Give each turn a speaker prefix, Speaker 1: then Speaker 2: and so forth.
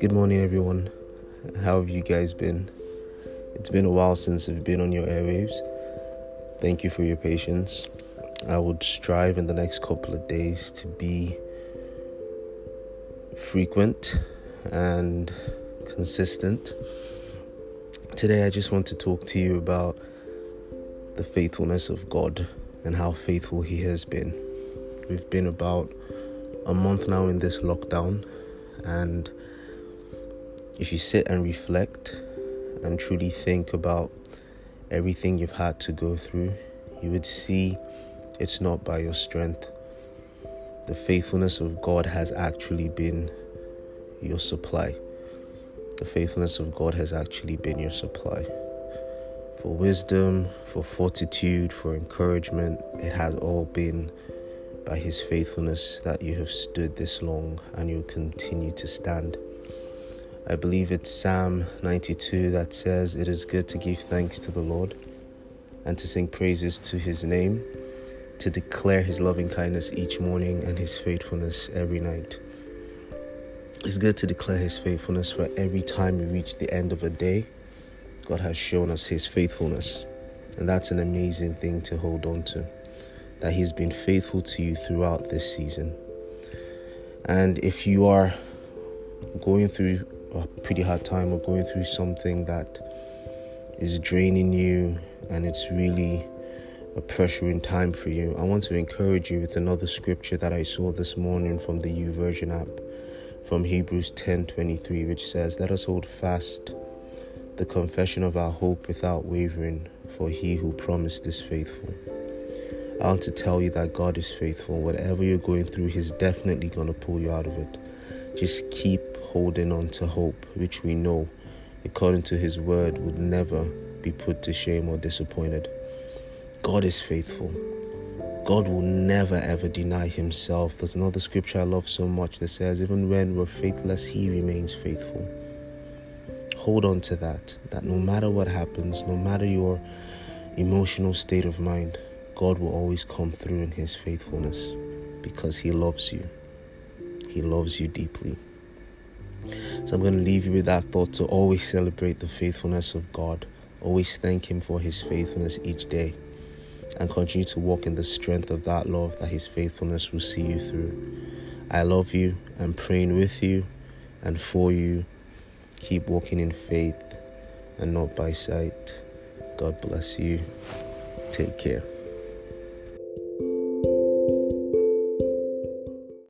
Speaker 1: Good morning, everyone. How have you guys been? It's been a while since I've been on your airwaves. Thank you for your patience. I would strive in the next couple of days to be frequent and consistent. Today, I just want to talk to you about the faithfulness of God and how faithful He has been. We've been about a month now in this lockdown, and if you sit and reflect and truly think about everything you've had to go through, you would see it's not by your strength. The faithfulness of God has actually been your supply. The faithfulness of God has actually been your supply. For wisdom, for fortitude, for encouragement, it has all been by His faithfulness that you have stood this long and you'll continue to stand. I believe it's Psalm 92 that says, It is good to give thanks to the Lord and to sing praises to his name, to declare his loving kindness each morning and his faithfulness every night. It's good to declare his faithfulness for every time we reach the end of a day, God has shown us his faithfulness. And that's an amazing thing to hold on to. That he's been faithful to you throughout this season. And if you are going through a pretty hard time or going through something that is draining you and it's really a pressuring time for you, I want to encourage you with another scripture that I saw this morning from the YouVersion app from Hebrews 10:23 which says, "Let us hold fast the confession of our hope without wavering, for he who promised is faithful." I want to tell you that God is faithful. Whatever you're going through, He's definitely going to pull you out of it. Just keep holding on to hope, which we know, according to His word, would never be put to shame or disappointed. God is faithful. God will never ever deny Himself. There's another scripture I love so much that says, even when we're faithless, He remains faithful. Hold on to that, that no matter what happens, no matter your emotional state of mind, God will always come through in His faithfulness because He loves you. He loves you deeply. So I'm going to leave you with that thought to always celebrate the faithfulness of God. Always thank Him for His faithfulness each day. And continue to walk in the strength of that love that His faithfulness will see you through. I love you. I'm praying with you and for you. Keep walking in faith and not by sight. God bless you. Take care.